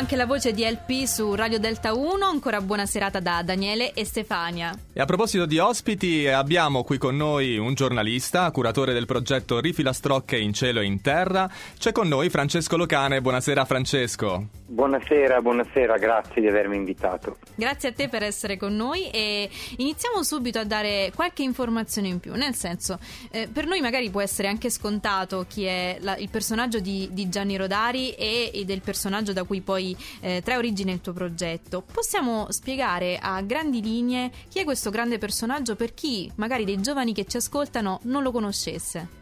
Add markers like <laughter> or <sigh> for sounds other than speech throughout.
anche la voce di LP su Radio Delta 1. Ancora buona serata da Daniele e Stefania. E a proposito di ospiti, abbiamo qui con noi un giornalista, curatore del progetto Rifilastrocche in cielo e in terra. C'è con noi Francesco Locane. Buonasera Francesco. Buonasera, buonasera, grazie di avermi invitato. Grazie a te per essere con noi e iniziamo subito a dare qualche informazione in più, nel senso, eh, per noi magari può essere anche scontato chi è la, il personaggio di, di, Gianni Rodari e, e, del personaggio da cui poi eh, trae origine il tuo progetto. Possiamo spiegare a grandi linee chi è questo grande personaggio per chi magari dei giovani che ci ascoltano non lo conoscesse?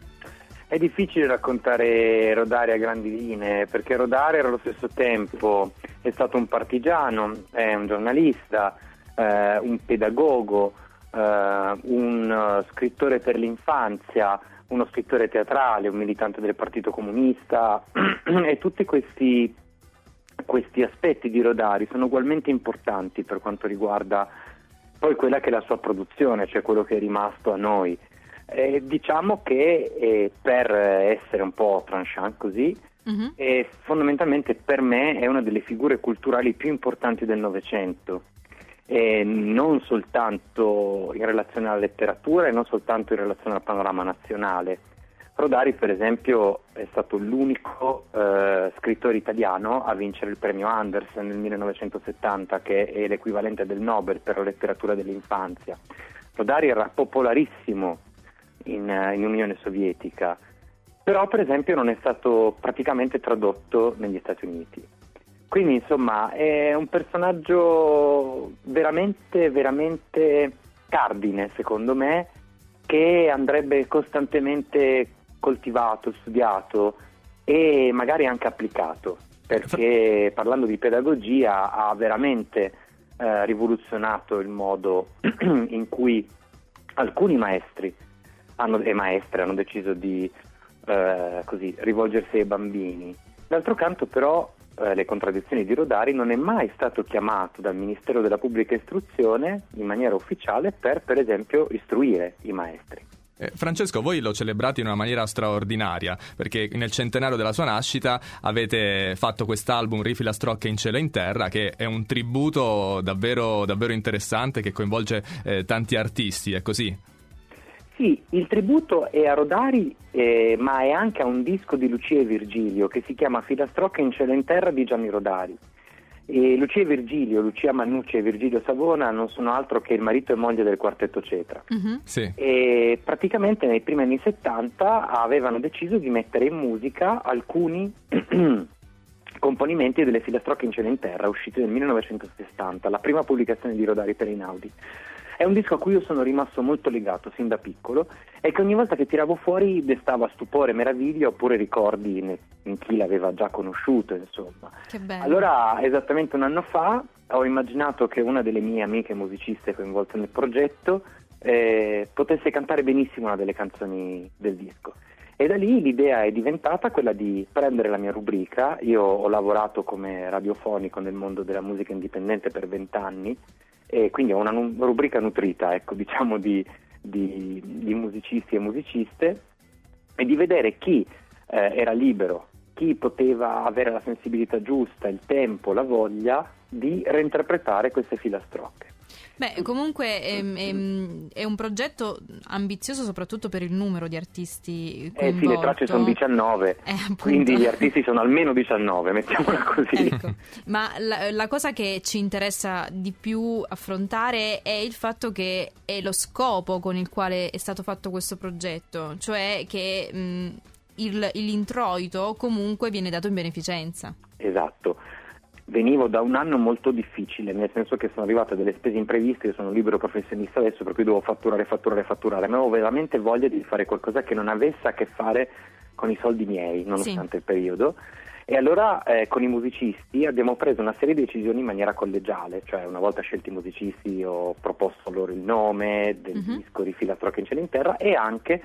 È difficile raccontare Rodari a grandi linee perché Rodari allo stesso tempo è stato un partigiano, è un giornalista, eh, un pedagogo, eh, un uh, scrittore per l'infanzia, uno scrittore teatrale, un militante del Partito Comunista <clears throat> e tutti questi, questi aspetti di Rodari sono ugualmente importanti per quanto riguarda poi quella che è la sua produzione, cioè quello che è rimasto a noi. Eh, diciamo che eh, per essere un po' tranchant così, uh-huh. eh, fondamentalmente per me è una delle figure culturali più importanti del Novecento, non soltanto in relazione alla letteratura e non soltanto in relazione al panorama nazionale. Rodari, per esempio, è stato l'unico eh, scrittore italiano a vincere il premio Andersen nel 1970, che è l'equivalente del Nobel per la letteratura dell'infanzia. Rodari era popolarissimo in, eh, in Unione Sovietica, però per esempio non è stato praticamente tradotto negli Stati Uniti. Quindi insomma è un personaggio veramente, veramente cardine secondo me che andrebbe costantemente coltivato, studiato e magari anche applicato perché parlando di pedagogia ha veramente eh, rivoluzionato il modo <clears throat> in cui alcuni maestri hanno, e maestre hanno deciso di eh, così, rivolgersi ai bambini. D'altro canto però eh, le contraddizioni di Rodari non è mai stato chiamato dal Ministero della Pubblica Istruzione in maniera ufficiale per per esempio istruire i maestri. Eh, Francesco, voi lo celebrate in una maniera straordinaria perché nel centenario della sua nascita avete fatto quest'album Rifila Strocche in cielo e in terra che è un tributo davvero, davvero interessante che coinvolge eh, tanti artisti, è così? Sì, il tributo è a Rodari, eh, ma è anche a un disco di Lucia e Virgilio che si chiama Filastrocca in cielo in terra di Gianni Rodari. E Lucia e Virgilio, Lucia Mannucci e Virgilio Savona non sono altro che il marito e moglie del quartetto Cetra. Uh-huh. Sì. E praticamente nei primi anni 70 avevano deciso di mettere in musica alcuni <clears throat> componimenti delle Filastrocche in cielo in terra usciti nel 1960, la prima pubblicazione di Rodari per Einaudi. È un disco a cui io sono rimasto molto legato sin da piccolo e che ogni volta che tiravo fuori destava stupore, meraviglia oppure ricordi in, chi l'aveva già conosciuto, insomma. Che bello. Allora, esattamente un anno fa, ho immaginato che una delle mie amiche musiciste coinvolte nel progetto eh, potesse cantare benissimo una delle canzoni del disco. E da lì l'idea è diventata quella di prendere la mia rubrica. Io ho lavorato come radiofonico nel mondo della musica indipendente per vent'anni e quindi ho una nu- rubrica nutrita ecco, diciamo, di, di, di, musicisti e musiciste e di vedere chi eh, era libero, chi poteva avere la sensibilità giusta, il tempo, la voglia di reinterpretare queste filastrocche. Beh, comunque è, è, è, un progetto ambizioso soprattutto per il numero di artisti coinvolti. Eh sì, le tracce sono 19, eh, quindi gli artisti sono almeno 19, mettiamola così. Ecco. Ma la, la, cosa che ci interessa di più affrontare è il fatto che è lo scopo con il quale è stato fatto questo progetto, cioè che mh, il, l'introito comunque viene dato in beneficenza. Esatto venivo da un anno molto difficile, nel senso che sono arrivate delle spese impreviste, io sono libero professionista adesso, per cui devo fatturare, fatturare, fatturare, ma avevo veramente voglia di fare qualcosa che non avesse a che fare con i soldi miei, nonostante sì. il periodo. E allora eh, con i musicisti abbiamo preso una serie di decisioni in maniera collegiale, cioè una volta scelti i musicisti ho proposto loro il nome del uh-huh. disco di Filastrocca in cielo in terra e anche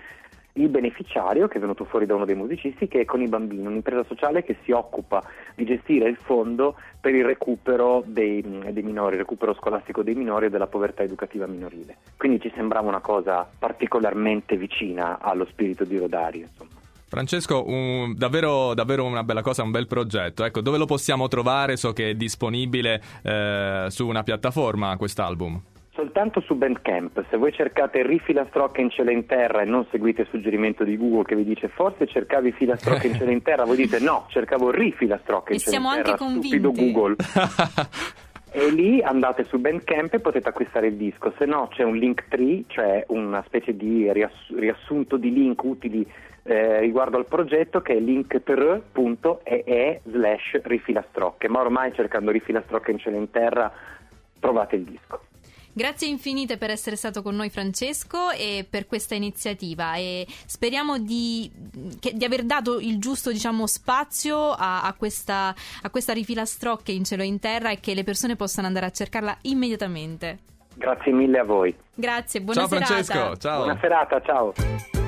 il beneficiario che è venuto fuori da uno dei musicisti che è con i bambini, un'impresa sociale che si occupa di gestire il fondo per il recupero dei, dei minori, il recupero scolastico dei minori e della povertà educativa minorile. Quindi ci sembrava una cosa particolarmente vicina allo spirito di Rodario. Insomma. Francesco, un, davvero, davvero, una bella cosa, un bel progetto. Ecco, dove lo possiamo trovare? So che è disponibile eh, su una piattaforma quest'album. Soltanto su Bandcamp, se voi cercate rifilastrocca in cielo in terra e non seguite il suggerimento di Google che vi dice forse cercavi filastrocca in cielo in terra, voi dite no, cercavo rifilastrocca in e cielo in terra, siamo anche stupido Google. <laughs> e lì andate su Bandcamp e potete acquistare il disco, se no c'è un link tree, cioè una specie di riass- riassunto di link utili eh, riguardo al progetto che è linktr.ee slash rifilastrocche, ma ormai cercando rifilastrocche in cielo in terra trovate il disco. Grazie infinite per essere stato con noi Francesco e per questa iniziativa e speriamo di, che, di aver dato il giusto diciamo, spazio a, a, questa, a questa rifilastrocche in cielo e in terra e che le persone possano andare a cercarla immediatamente. Grazie mille a voi. Grazie, buona ciao serata. Francesco, ciao. Buona serata, ciao.